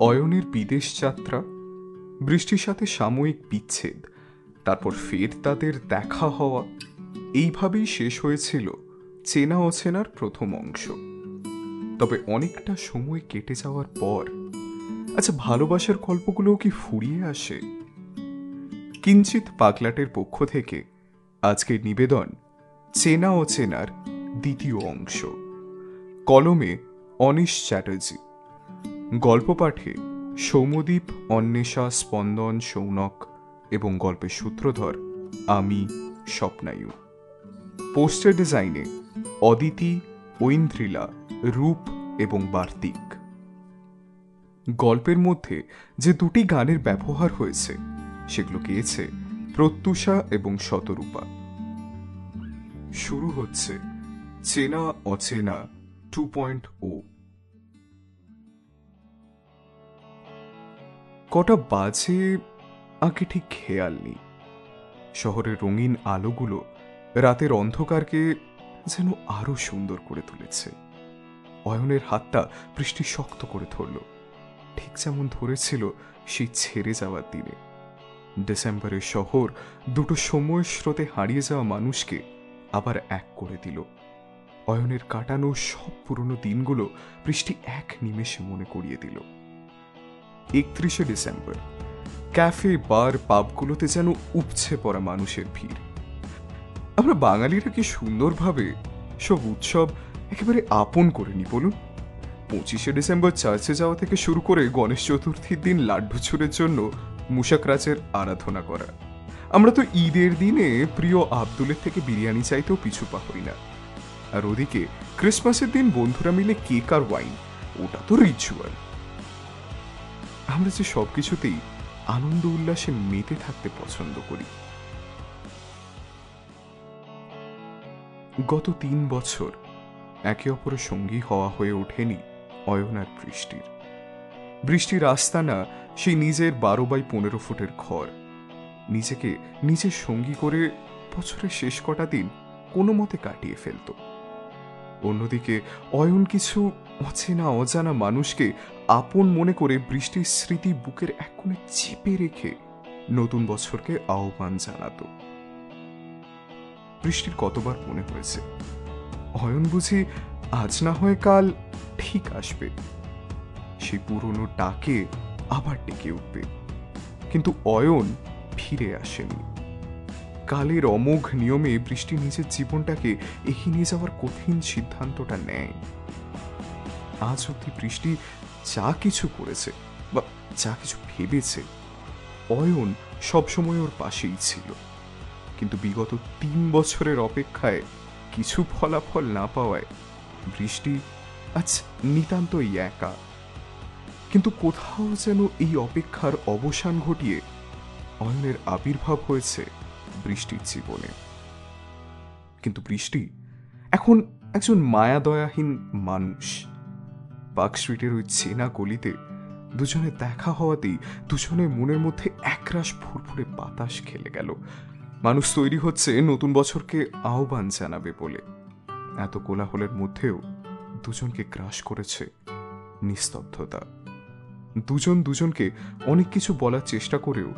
অয়নের বিদেশ যাত্রা, বৃষ্টির সাথে সাময়িক বিচ্ছেদ, তারপর ফের তাদের দেখা হওয়া, এইভাবেই শেষ হয়েছিল চেনা অচেনার প্রথম অংশ। তবে অনেকটা সময় কেটে যাওয়ার পর আচ্ছা ভালোবাসার গল্পগুলোও কি ফুরিয়ে আসে? কিঞ্চিত পাগলাটের পক্ষ থেকে আজকের নিবেদন চেনা অচেনার দ্বিতীয় অংশ, কলমে অনিশ চ্যাটার্জি। গল্প পাঠে সৌমদ্বীপ অন্বেষা, স্পন্দন, সৌনক এবং গল্পের সূত্রধর আমি, স্বপ্নায়ু। পোস্টার ডিজাইনে অদিতি ঐন্দ্রিলা রূপ এবং বার্তিক। গল্পের মধ্যে যে দুটি গানের ব্যবহার হয়েছে, সেগুলো গেয়েছে প্রত্যুষা এবং শতরূপা। শুরু হচ্ছে চেনা অচেনা টু পয়েন্ট ও। কটা বাজে আগে ঠিক খেয়াল নেই। শহরের রঙিন আলোগুলো রাতের অন্ধকারকে যেন আরও সুন্দর করে তুলেছে। অয়নের হাতটা বৃষ্টি শক্ত করে ধরল। ঠিক যেমন ধরেছিল সেই ছেড়ে যাওয়ার দিনে। ডিসেম্বরের শহর দুটো সময় স্রোতে হারিয়ে যাওয়া মানুষকে আবার এক করে দিল। অয়নের কাটানো সব পুরনো দিনগুলো বৃষ্টি এক নিমেষে মনে করিয়ে দিল। একত্রিশে ডিসেম্বর। ক্যাফে, বার, পাবগুলোতে যেন উপছে পড়া মানুষের ভিড়। আমরা বাঙালিরা কি সুন্দরভাবে সব উৎসব একেবারে আপন করে নি বলুন? পঁচিশে ডিসেম্বর চার্চে যাওয়া থেকে শুরু করে গণেশ চতুর্থীর দিন লাড্ডু ছুরের জন্য মুশাকরাজের আরাধনা করা। আমরা তো ঈদের দিনে প্রিয় আব্দুলের থেকে বিরিয়ানি চাইতেও পিছু হই না। আর ওদিকে ক্রিসমাসের দিন বন্ধুরা মিলে কেক আর ওয়াইন, ওটা তো রিচুয়াল আমরা যে সবকিছুতেই আনন্দ উল্লাসে মেতে থাকতে পছন্দ করি। গত তিন বছর একে অপরের সঙ্গী হওয়া হয়ে ওঠেনি অয়ন আর বৃষ্টির। বৃষ্টির আস্তানা সেই নিজের বারো বাই পনেরো ফুটের ঘর। নিজেকে নিজের সঙ্গী করে বছরের শেষ কটা দিন কোনো মতে কাটিয়ে ফেলত। অন্যদিকে অয়ন কিছু অচেনা অজানা মানুষকে আপন মনে করে বৃষ্টির স্মৃতি বুকের এক কোণে চেপে রেখে নতুন বছরকে আহ্বান জানাতো। বৃষ্টির কতবার মনে হয়েছে অয়ন বুঝি আজ না হয় কাল ঠিক আসবে। সেই পুরনো ডাকে আবার ডেকে উঠবে। কিন্তু অয়ন ফিরে আসেনি। কালের অমোঘ নিয়মে বৃষ্টি নিজের জীবনটাকে এগিয়ে নিয়ে যাওয়ার কঠিন সিদ্ধান্তটা নেয়। আজ অব্দি বৃষ্টি যা কিছু করেছে বা যা কিছু ভেবেছে, অয়ন সবসময় ওর পাশেই ছিল। কিন্তু বিগত তিন বছরের অপেক্ষায় কিছু ফলাফল না পাওয়ায় বৃষ্টি আজ নিতান্তই একা। কিন্তু কোথাও যেন এই অপেক্ষার অবসান ঘটিয়ে অয়নের আবির্ভাব হয়েছে বৃষ্টির জীবনে। কিন্তু বৃষ্টি এখন একজন মায়াদয়াহীন মানুষ। পার্ক স্ট্রিটের ওই চেনা গলিতে দুজনে দেখা হওয়াতেই দুজনে মনের মধ্যে একরাশ ফুরফুরে বাতাস খেলে গেল। মানুষ তৈরি হচ্ছে নতুন বছরকে আহ্বান জানাবে বলে। এত কোলাহলের মধ্যেও দুজনকে গ্রাস করেছে নিস্তব্ধতা। দুজন দুজনকে অনেক কিছু বলার চেষ্টা করেও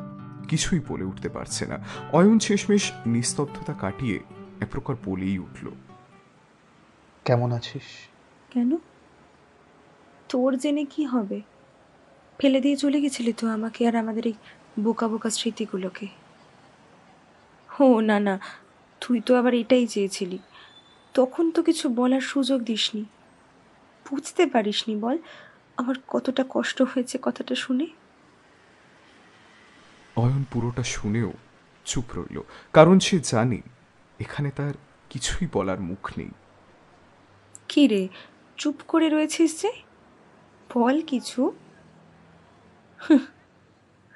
কিছুই বলে উঠতে পারছে না। অয়ন শেষমেশ নিস্তব্ধতা কাটিয়ে এক প্রকার বলেই উঠল কেমন আছিস? কেন? তোর জেনে কি হবে? ফেলে দিয়ে চলে গেছিলি তো আমাকে আর আমাদের এই বোকা বোকা স্মৃতিগুলোকে? হো না না তুই তো আবার এটাই চেয়েছিলি। তখন তো কিছু বলার সুযোগ দিসনি। বুঝতে পারিসনি বল আমার কতটা কষ্ট হয়েছে কথাটা শুনে? অয়ন পুরোটা শুনেও চুপ রইল কারণ সে জানে এখানে তার কিছুই বলার মুখ নেই। কি রে চুপ করে রয়েছিস যে? বল কিছু।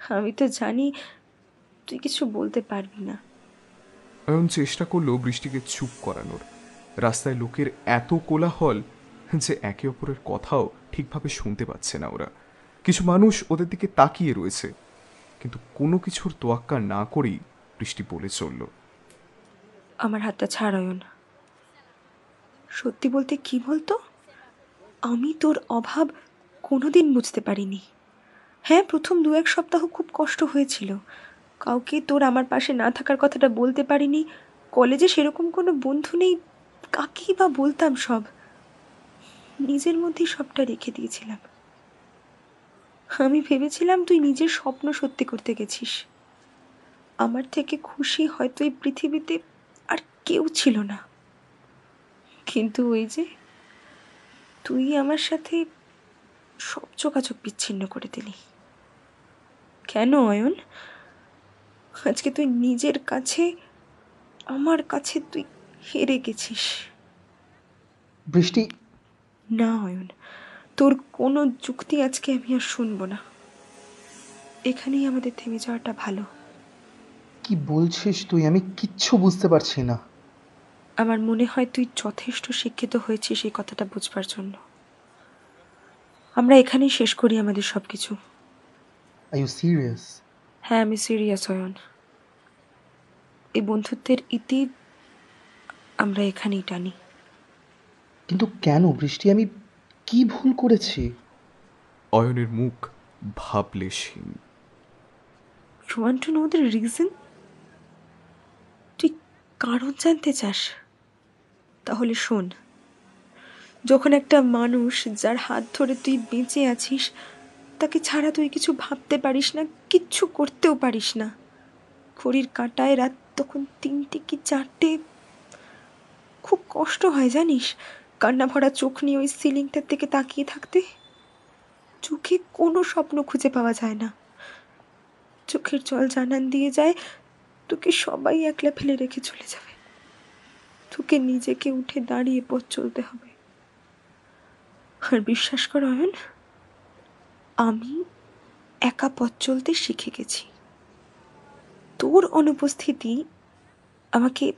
আমি তো জানি তুই কিছু বলতে পারবি না। অয়ন চেষ্টা করল বৃষ্টিকে চুপ করানোর। রাস্তায় লোকের এত কোলাহল যে একে অপরের কথাও ঠিকভাবে শুনতে পাচ্ছে না ওরা। কিছু মানুষ ওদের দিকে তাকিয়ে রয়েছে কিন্তু কোনো কিছুর তোয়াক্কা না করেই বৃষ্টি বলে চলল। আমার হাতটা ছাড়ায়ও না সত্যি বলতে কি বলতো? আমি তোর অভাব কোনোদিন বুঝতে পারিনি। হ্যাঁ প্রথম দু এক সপ্তাহ খুব কষ্ট হয়েছিল। কাউকে তোর আমার পাশে না থাকার কথাটা বলতে পারিনি। কলেজে সেরকম কোনো বন্ধু নেই, কাকেই বা বলতাম সব। নিজের মধ্যেই সবটা রেখে দিয়েছিলাম। আমি ভেবেছিলাম তুই নিজের স্বপ্ন সত্যি করতে গেছিস। আমার থেকে খুশি হয়তো এই পৃথিবীতে আর কেউ ছিল না। কিন্তু ওই যে, তুই আমার সাথে সব যোগাযোগ বিচ্ছিন্ন করে দিলি। কেন অয়ন? আজকে তুই নিজের কাছে আমার কাছে তুই হেরে গেছিস। বৃষ্টি? না অয়ন। তোর কোনো যুক্তি আজকে আমি আর শুনব না। এখানেই আমাদের থেমে যাওয়াটা ভালো। কি বলছিস তুই? আমি কিচ্ছু বুঝতে পারছি না। আমার মনে হয় তুই যথেষ্ট শিক্ষিত হয়েছিস এই কথাটা বুঝবার জন্য। আমরা এখানেই শেষ করি আমাদের সব কিছু আর ইউ সিরিয়াস হ্যাঁ আমি সিরিয়াস অয়ন। এই বন্ধুত্বের ইতি আমরা এখানেই টানি। কিন্তু কেন বৃষ্টি? আমি কি ভুল করেছি? অয়নের মুখ ভাবলেশহীন you want to know the reason তুই কারণ জানতে চাস? তাহলে শোন। যখন একটা মানুষ যার হাত ধরে তুই বেঁচে আছিস, তাকে ছাড়া তুই কিছু ভাবতে পারিস না, কিচ্ছু করতেও পারিস না। ঘড়ির কাঁটায় রাত তখন তিনটে কি চারটে? খুব কষ্ট হয় জানিস, কান্না ভরা চোখ নিয়ে ওই সিলিংটার দিকে তাকিয়ে থাকতে। চোখে কোনো স্বপ্ন খুঁজে পাওয়া যায় না। চোখের জল জানান দিয়ে যায়, তোকে সবাই একলা ফেলে রেখে চলে যাবে। তোকে নিজেকে উঠে দাঁড়িয়ে পথ চলতে হবে। আর বিশ্বাস কর অয়ন আমি একা পথ চলতে শিখে গেছি। তোর অনুপস্থিতি আমাকে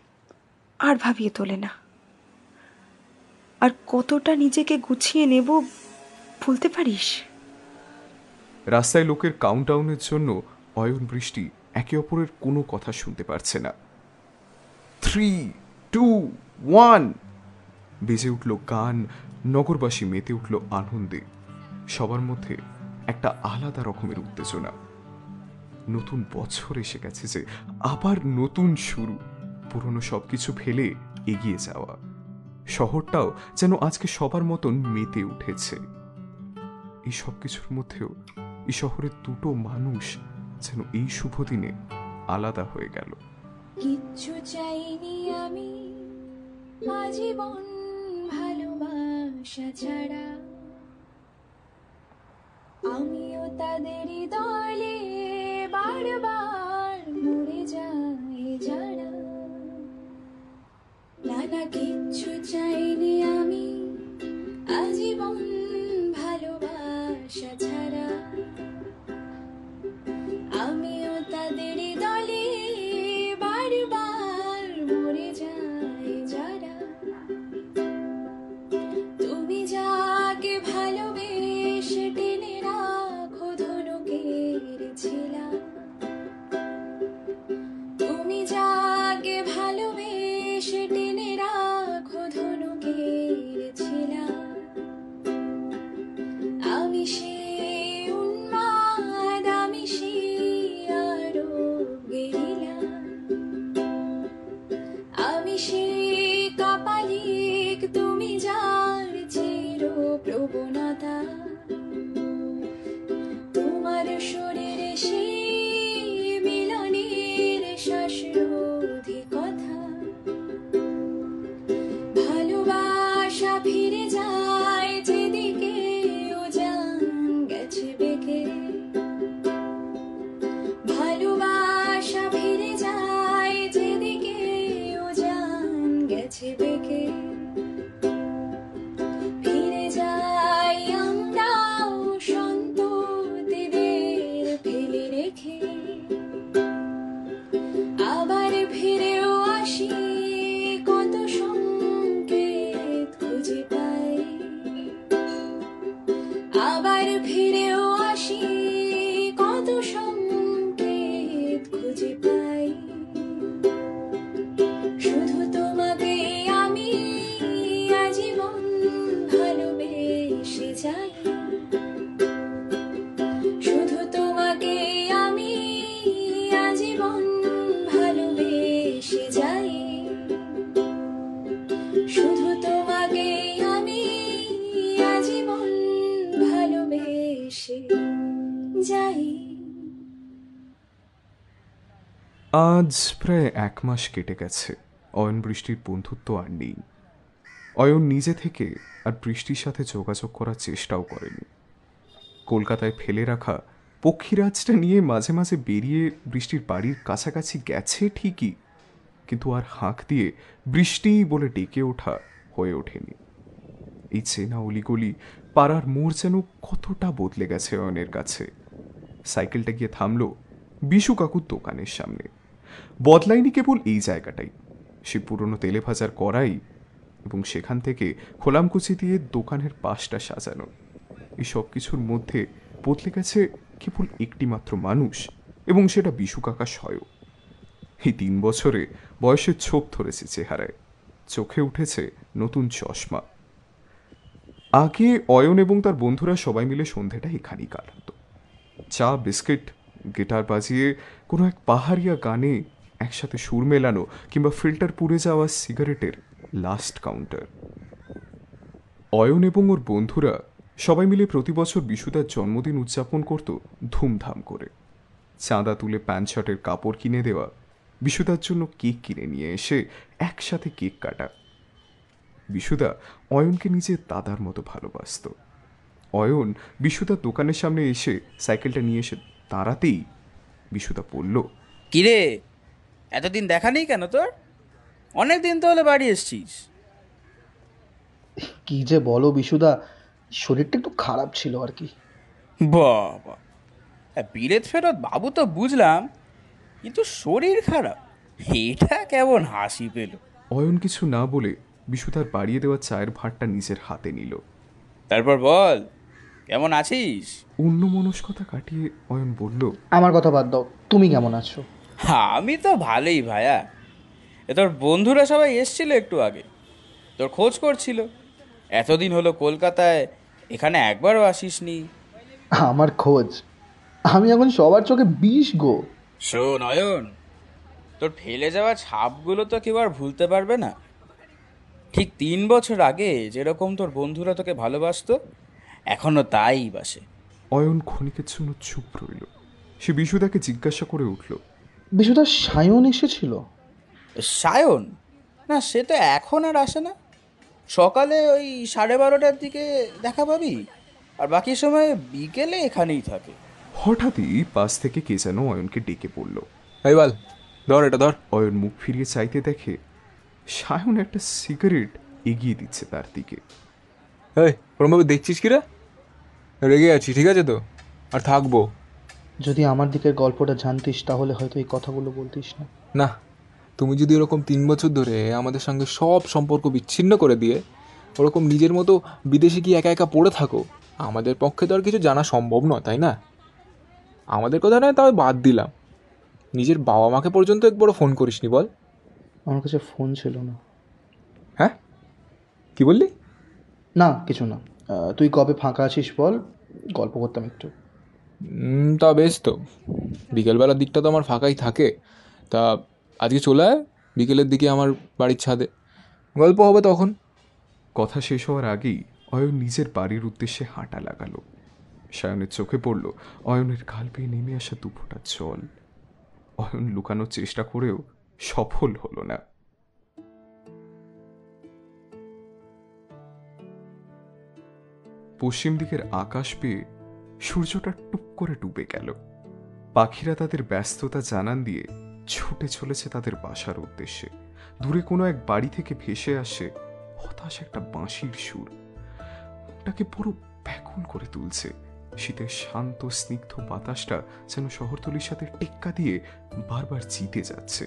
আর ভাবিয়ে তোলে না। আর কতটা নিজেকে গুছিয়ে নেব বলতে পারিস? রাস্তায় লোকের কাউন্টাউনের জন্য অয়ন বৃষ্টি একে অপরের কোনো কথা শুনতে পারছে না। থ্রি টু ওয়ান বেজে উঠল গান নগরবাসী মেতে উঠল আনন্দে। সবার মধ্যে একটা আলাদা রকমের উত্তেজনা। নতুন বছর এসে গেছে যে আবার নতুন শুরু। পুরনো সবকিছু ফেলে এগিয়ে যাওয়া। শহরটাও যেন আজকে সবার মতন মেতে উঠেছে। এই সব কিছুর মধ্যেও এই শহরের দুটো মানুষ যেন এই শুভ দিনে আলাদা হয়ে গেল। কিচ্ছু চাইনি আমি। আজীবন ভালোবাসা। ছাড়া আমিও তাদেরই দলে বারবার মরে যায় যারা। না না কিচ্ছু চাইনি আমি, আজীবন ভালোবাসা ছাড়া। আজ প্রায় এক মাস কেটে গেছে। অয়ন বৃষ্টির বন্ধুত্ব আর নেই। অয়ন নিজে থেকে আর বৃষ্টির সাথে যোগাযোগ করার চেষ্টাও করেনি। কলকাতায় ফেলে রাখা পক্ষীরাজটা নিয়ে মাঝে মাঝে বেরিয়ে বৃষ্টির বাড়ির কাছাকাছি গেছে ঠিকই, কিন্তু আর হাঁক দিয়ে বৃষ্টি বলে ডেকে ওঠা হয়ে ওঠেনি। এই চেনা অলিগলি পাড়ার মোড় যেন কতটা বদলে গেছে অয়নের কাছে। সাইকেলটা গিয়ে থামলো বিশু কাকুর দোকানের সামনে। বদলায়নি কেবল এই জায়গাটাই। সে পুরনো তেলে ভাজার কড়াই এবং সেখান থেকে খোলামকুচি দিয়ে দোকানের পাশটা সাজানো। এই সব কিছুর মধ্যে বদলে গেছে কেবল একটি মাত্র মানুষ এবং সেটা বিশু কাকা স্বয়ং। এই তিন বছরে বয়সের ছোপ ধরেছে চেহারায়। চোখে উঠেছে নতুন চশমা। আগে অয়ন এবং তার বন্ধুরা সবাই মিলে সন্ধেটা এখানেই কাটাতো। চা, বিস্কিট গিটার বাজিয়ে কোনো এক পাহাড়িয়া গানে একসাথে সুর মেলানো কিংবা ফিল্টার পুড়ে যাওয়া সিগারেটের লাস্ট কাউন্টার অয়ন এবং ওর বন্ধুরা সবাই মিলে প্রতি বছর বিশুদার জন্মদিন উদযাপন করত ধুমধাম করে। চাঁদা তুলে প্যান্ট শার্টের কাপড় কিনে দেওয়া, বিশুদার জন্য কেক কিনে নিয়ে এসে একসাথে কেক কাটা। বিশুদা অয়নকে নিজের দাদার মতো ভালোবাসত। অয়ন বিশুদার দোকানের সামনে এসে সাইকেলটা নিয়ে এসে দাঁড়াতেই বিশুদা বলল কিরে এতদিন দেখা নেই কেন তোর? অনেক দিন তো হলে বাড়ি এসছিস। কি যে বলো বিশুদা শরীরটা একটু খারাপ ছিল আর কি। বাবা হ্যাঁ, বিলেত ফেরত বাবু তো বুঝলাম কিন্তু শরীর খারাপ এটা কেমন হাসি পেল। অয়ন কিছু না বলে বিশুদার বাড়িয়ে দেওয়া চায়ের ভাঁড়টা নিজের হাতে নিল। তারপর বল। কেমন আছিস? অন্য মনস্কতা কাটিয়ে অয়ন বলল আমার কথা বাদ দাও তুমি কেমন আছো? আমি তো ভালোই ভাইয়া এ তোর বন্ধুরা সবাই এসছিল একটু আগে। তোর খোঁজ করছিল। এতদিন হলো কলকাতায় এখানে একবারও আসিসনি। আমার খোঁজ। আমি এখন সবার চোখে বিষ গো। শোন অয়ন তোর ফেলে যাওয়া ছাপগুলো তো কেউ আর ভুলতে পারবে না। ঠিক তিন বছর আগে যেরকম তোর বন্ধুরা তোকে ভালোবাসতো এখনও তাই বাসে। অয়ন ক্ষণিকের জন্য চুপ রইল। সে বিশুদাকে জিজ্ঞাসা করে উঠল বিশুদা সায়ন এসেছিল? সায়ন? না সে তো এখন আর আসে না। সকালে ওই সাড়ে বারোটার দিকে দেখা পাবি। আর বাকি সময় বিকেলে এখানেই থাকে। হঠাৎই পাশ থেকে কে যেন অয়নকে ডেকে পড়ল এই বল ধর এটা ধর। অয়ন মুখ ফিরিয়ে চাইতে দেখে সায়ন একটা সিগারেট এগিয়ে দিচ্ছে তার দিকে। এই ওরমভাবে দেখছিস কি রে? রেগে আছি ঠিক আছে তো? আর থাকব। যদি আমার দিকের গল্পটা জানতিস তাহলে হয়তো এই কথাগুলো বলতিস না। না তুমি যদি ওরকম তিন বছর ধরে আমাদের সঙ্গে সব সম্পর্ক বিচ্ছিন্ন করে দিয়ে ওরকম নিজের মতো বিদেশে গিয়ে একা একা পড়ে থাকো আমাদের পক্ষে তো আর কিছু জানা সম্ভব নয় তাই না? আমাদের কথা নয় তাও বাদ দিলাম। নিজের বাবা মাকে পর্যন্ত একবারও ফোন করিসনি বল। আমার কাছে ফোন ছিল না। হ্যাঁ? কি বললি? না কিছু না। তুই কবে ফাঁকা আছিস বল? গল্প করতাম একটু। তা বেশ তো। বিকেলবেলার দিকটা তো আমার ফাঁকাই থাকে। তা আজকে চলে আয় বিকেলের দিকে আমার বাড়ির ছাদে। গল্প হবে তখন। কথা শেষ হওয়ার আগেই অয়ন নিজের বাড়ির উদ্দেশ্যে হাঁটা লাগালো। সায়নের চোখে পড়ল অয়নের গাল পেয়ে নেমে আসা দুফোটা জল। অয়ন লুকানোর চেষ্টা করেও সফল হলো না। পশ্চিম দিকের আকাশ পেয়ে সূর্যটা টুপ করে ডুবে গেল। পাখিরা তাদের ব্যস্ততা জানান দিয়ে ছুটে চলেছে তাদের বাসার উদ্দেশ্যে। দূরে কোনো এক বাড়ি থেকে ভেসে আসে হতাশ একটা বাঁশির সুর। মনটাকে পুরো ব্যাকুল করে তুলছে। শীতের শান্ত, স্নিগ্ধ বাতাসটা যেন শহরতলির সাথে টেক্কা দিয়ে বারবার জিতে যাচ্ছে।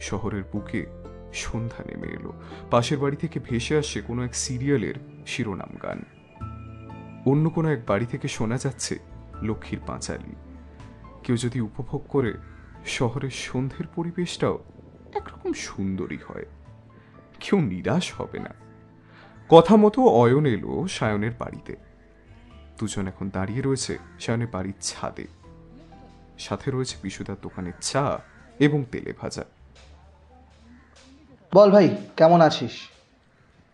শহরের বুকে সন্ধ্যা নেমে এলো। পাশের বাড়ি থেকে ভেসে আসছে কোনো এক সিরিয়ালের শিরোনাম গান অন্য কোনো এক বাড়ি থেকে শোনা যাচ্ছে লক্ষ্মীর পাঁচালি। কেউ যদি উপভোগ করে শহরের সন্ধ্যের পরিবেশটাও একরকম সুন্দরই হয়। কেউ নিরাশ হবে না। কথা মতো অয়ন এলো সায়নের বাড়িতে। দুজন এখন দাঁড়িয়ে রয়েছে সায়নের বাড়ির ছাদে। সাথে রয়েছে বিশুদার দোকানের চা এবং তেলে ভাজা। বল ভাই কেমন আছিস?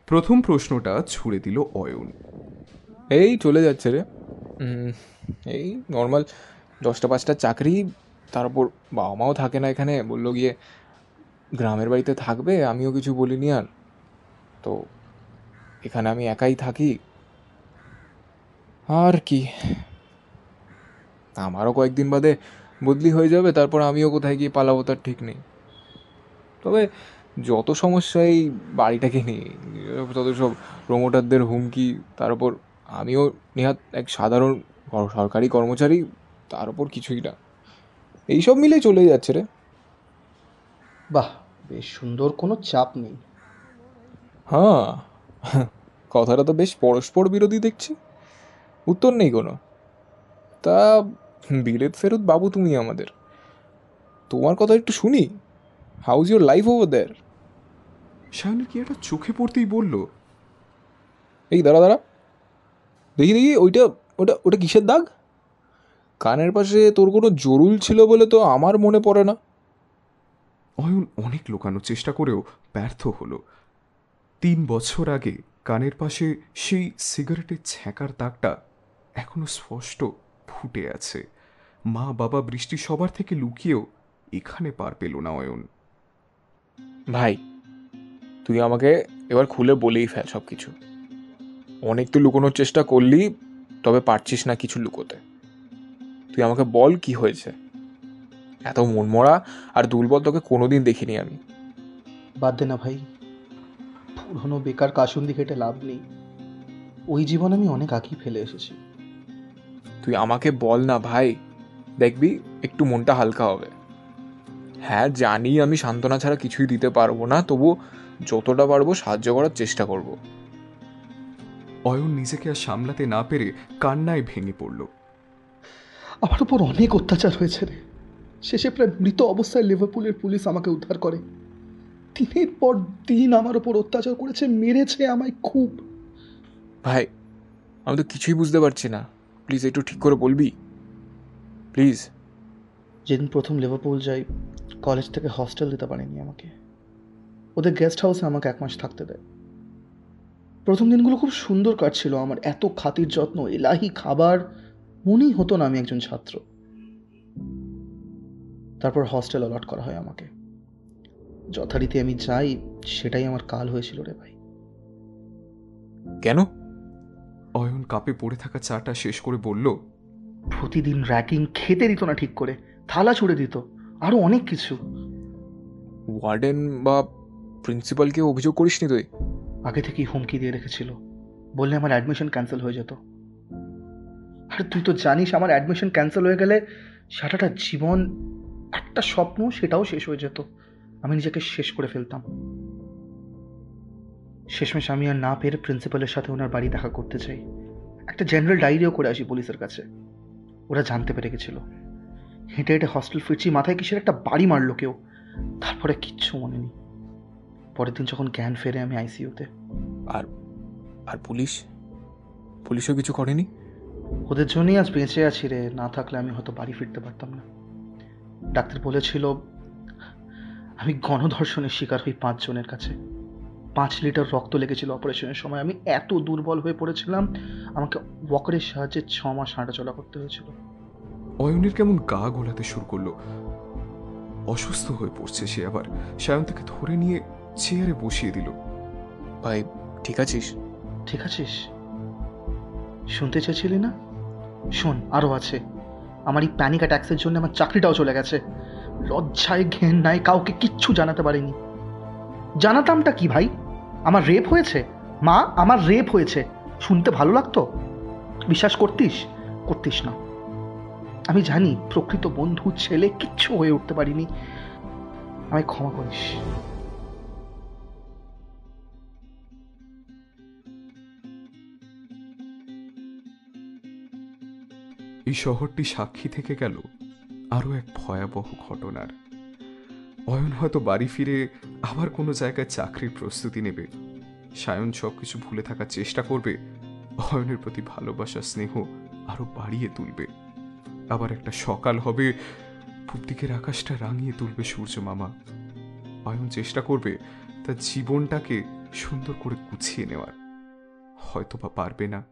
প্রথম প্রশ্নটা ছুড়ে দিল অয়ন। এই চলে যাচ্ছে রে। এই নর্মাল দশটা পাঁচটা চাকরি তারপর বাবা মাও থাকে না এখানে। বলল গিয়ে গ্রামের বাড়িতে থাকবে? আমিও কিছু বলিনি আর। তো এখানে আমি একাই থাকি। আর কি। আমারও কয়েকদিন বাদে বদলি হয়ে যাবে তারপর আমিও কোথায় গিয়ে পালাবো তার ঠিক নেই। তবে যত সমস্যা এই বাড়িটাকে নিয়ে তত সব প্রমোটারদের হুমকি তার উপর আমিও নেহাত এক সাধারণ সরকারি কর্মচারী তার উপর কিছুই না। এইসব মিলে চলে যাচ্ছে রে। বাহ বেশ সুন্দর কোনো চাপ নেই। হ্যাঁ কথাটা তো বেশ পরস্পর বিরোধী দেখছি। উত্তর নেই কোনো। তা বিলেত ফেরত বাবু তুমি আমাদের। তোমার কথা একটু শুনি। How's your life over there সায়নের কি একটা চোখে পড়তেই বলল? এই দাঁড়া দাঁড়া। দেখি দেখি ওইটা ওটা ওটা কিসের দাগ? কানের পাশে তোর কোনো জরুল ছিল বলে তো আমার মনে পড়ে না। অয়ন অনেক লুকানোর চেষ্টা করেও ব্যর্থ হলো। তিন বছর আগে কানের পাশে সেই সিগারেটের ছ্যাঁকার দাগটা এখনও স্পষ্ট ফুটে আছে। মা বাবা বৃষ্টি সবার থেকে লুকিয়েও এখানে পার পেল না অয়ন ভাই তুই আমাকে এবার খুলে বলেই ফেল সব কিছু অনেক তো লুকোনোর চেষ্টা করলি তবে পারছিস না কিছু লুকোতে। তুই আমাকে বল কি হয়েছে? এত মনমরা আর দুর্বল তোকে কোনোদিন দেখিনি আমি। বাদ দে না ভাই। পুরনো বেকার কাসুন্দি খেটে লাভ নেই। ওই জীবন আমি অনেক আগেই ফেলে এসেছি। তুই আমাকে বল না ভাই। দেখবি একটু মনটা হালকা হবে। হ্যাঁ জানি আমি সান্ত্বনা ছাড়া কিছুই দিতে পারব না তবু যতটা পারব সাহায্য করার চেষ্টা করব। অয়ন নিজেকে আর সামলাতে না পেরে কান্নায় ভেঙে পড়ল। আমার উপর অনেক অত্যাচার হয়েছে রে। শেষে প্রায় মৃত অবস্থায় লিভারপুলের পুলিশ আমাকে উদ্ধার করে। দিনের পর দিন আমার উপর অত্যাচার করেছে মেরেছে আমায় খুব। ভাই আমি তো কিছুই বুঝতে পারছি না। প্লিজ একটু ঠিক করে বলবি? প্লিজ। যেদিন প্রথম লিভারপুল যাই কলেজ থেকে হস্টেল দিতে পারেনি আমাকে। ওদের গেস্ট হাউসে আমাকে এক মাস থাকতে দেয়। প্রথম দিনগুলো খুব সুন্দর কাটছিল আমার এত খাতির যত্ন এলাহি খাবার মনেই হতো না আমি একজন ছাত্র। তারপর হস্টেল অলট করা হয় আমাকে। যথারীতি আমি যাই সেটাই আমার কাল হয়েছিল রে ভাই। কেন? অয়ন কাপে পড়ে থাকা চাটা শেষ করে বলল প্রতিদিন র্যাকিং খেতে দিত না ঠিক করে থালা ছুড়ে দিত আরও অনেক কিছু। ওয়ার্ডেন বা প্রিন্সিপালকে অভিযোগ করিসনি তুই? আগে থেকেই হুমকি দিয়ে রেখেছিল। বললে আমার অ্যাডমিশন ক্যান্সেল হয়ে যেত। আর তুই তো জানিস আমার অ্যাডমিশন ক্যান্সেল হয়ে গেলে সারাটা জীবন একটা স্বপ্ন সেটাও শেষ হয়ে যেত। আমি নিজেকে শেষ করে ফেলতাম। শেষমেশ আমি আর না পেরে প্রিন্সিপালের সাথে ওনার বাড়ি দেখা করতে চাই। একটা জেনারেল ডায়েরিও করে আসি পুলিশের কাছে। ওরা জানতে পেরে গেছিল। হেঁটে হেঁটে হস্টেল ফিরছি, মাথায় কিসের একটা বাড়ি মারলো কেউ। তারপরে কিচ্ছু মনে নেই। পরের দিন যখন জ্ঞান ফেরে আমি আইসিইউতে। আর আর পুলিশ? পুলিশও কিছু করেনি? ওদের জন্যই আজ বেঁচে আছি রে না থাকলে আমি হয়তো বাড়ি ফিরতে পারতাম না। ডাক্তার বলেছিল আমি গণধর্ষণের শিকার হই পাঁচজনের কাছে। পাঁচ লিটার রক্ত লেগেছিল অপারেশনের সময়। আমি এত দুর্বল হয়ে পড়েছিলাম আমাকে ওয়াকারের সাহায্যে ছ মাস হাঁটাচলা করতে হয়েছিল। অয়নের কেমন গা গোলাতে শুরু করল। অসুস্থ হয়ে পড়ছে সে আবার। সায়ন তাকে ধরে নিয়ে চেয়ারে বসিয়ে দিল। ভাই, ঠিক আছিস? ঠিক আছিস? শুনতে চেয়েছিলি না? শোন আরও আছে। আমার এই প্যানিক অ্যাটাক্সের জন্য আমার চাকরিটাও চলে গেছে। লজ্জায় ঘেন নাই কাউকে কিচ্ছু জানাতে পারিনি। জানাতামটা কি ভাই? আমার রেপ হয়েছে? মা, আমার রেপ হয়েছে। শুনতে ভালো লাগতো? বিশ্বাস করতিস? করতিস না। আমি জানি প্রকৃত বন্ধু, ছেলে, কিচ্ছু হয়ে উঠতে পারিনি। আমায় ক্ষমা করিস। এই শহরটি সাক্ষী থেকে গেল আরও এক ভয়াবহ ঘটনার। অয়ন হয়তো বাড়ি ফিরে আবার কোনো জায়গায় চাকরির প্রস্তুতি নেবে। সায়ন সব কিছু ভুলে থাকার চেষ্টা করবে। অয়নের প্রতি ভালোবাসা, স্নেহ আরও বাড়িয়ে তুলবে। আবার একটা সকাল হবে পূব দিকের আকাশটা রাঙিয়ে তুলবে সূর্য মামা। অয়ন চেষ্টা করবে তার জীবনটাকে সুন্দর করে গুছিয়ে নেওয়ার। হয়তো বা পারবে না।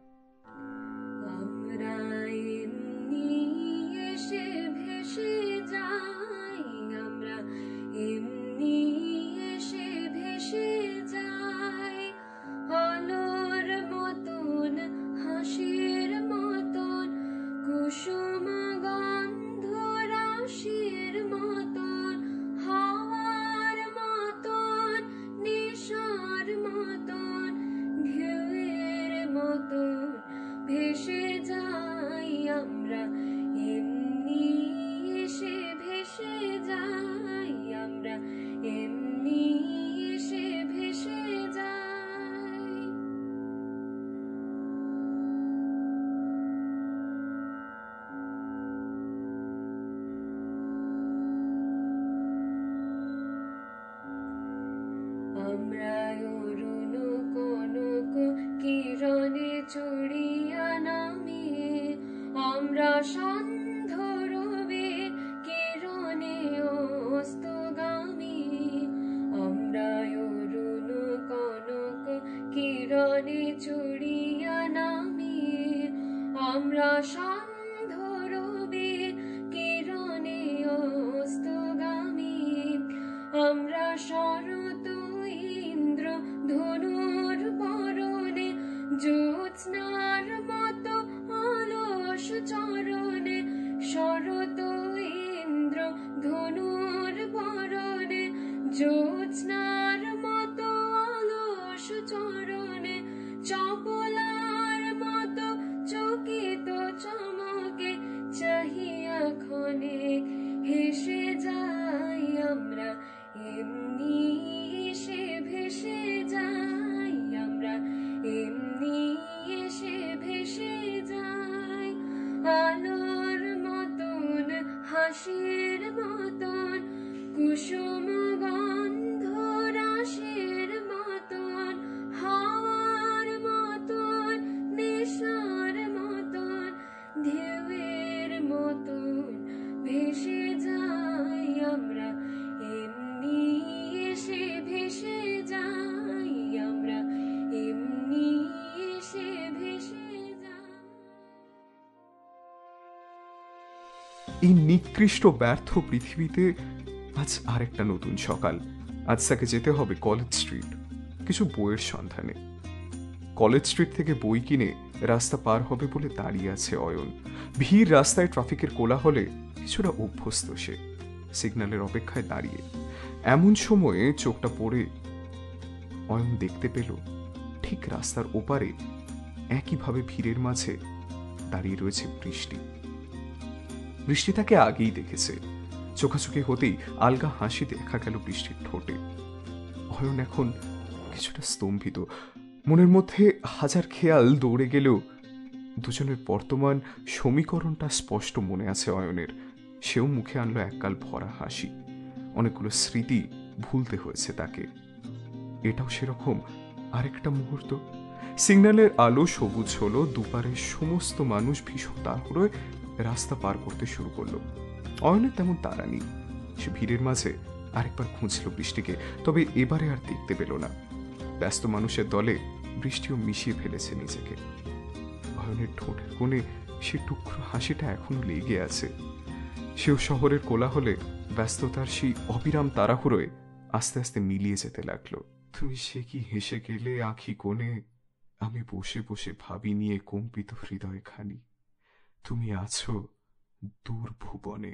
চড়িয়া নামি আমরা সন্ধরবে এই নিকৃষ্ট ব্যর্থ পৃথিবীতে আজ আরেকটা নতুন সকাল। আজ তাকে যেতে হবে কলেজ স্ট্রিট, কিছু বইয়ের সন্ধানে। কলেজ স্ট্রিট থেকে বই কিনে রাস্তা পার হবে বলে দাঁড়িয়ে আছে অয়ন। ভিড় রাস্তায় ট্রাফিকের কোলাহলে কিছুটা অভ্যস্ত সে, সিগন্যালের অপেক্ষায় দাঁড়িয়ে। এমন সময়ে চোখটা পড়ে অয়ন দেখতে পেল, ঠিক রাস্তার ওপারে একইভাবে ভিড়ের মাঝে দাঁড়িয়ে রয়েছে বৃষ্টি। বৃষ্টি তাকে আগেই দেখেছে। চোখাচোখি হতেই আলগা হাসি দেখা গেল বৃষ্টির ঠোঁটে। অয়ন এখন কিছুটা স্তম্ভিত। মনের মধ্যে হাজার খেয়াল দৌড়ে গেলেও দুজনের বর্তমান সমীকরণটা স্পষ্ট মনে আছে অয়নের। সেও মুখে আনলো এককাল ভরা হাসি। অনেকগুলো স্মৃতি ভুলতে হয়েছে তাকে। এটাও সেরকম আরেকটা মুহূর্ত। সিগন্যালের আলো সবুজ হলো, দুপারের সমস্ত মানুষ ভীষণ তাড়াহুড়োয় রাস্তা পার করতে শুরু করল। অয়নের তেমন তাড়া নেই। সে ভিড়ের মাঝে আরেকবার খুঁজল বৃষ্টিকে, তবে এবারে আর দেখতে পেল না। ব্যস্ত মানুষের দলে বৃষ্টিও মিশিয়ে ফেলেছে নিজেকে। অয়নের ঠোঁটের কোণে সে টুকরো হাসিটা এখনও লেগে আছে। সেও শহরের কোলাহলে ব্যস্ততার সেই অবিরাম তাড়াহুড়োয় আস্তে আস্তে মিলিয়ে যেতে লাগল। তুমি সে কি হেসে গেলে আঁখি কোণে? আমি বসে বসে ভাবি নিয়ে কম্পিত হৃদয় খানি তুমি আছো দূর ভুবনে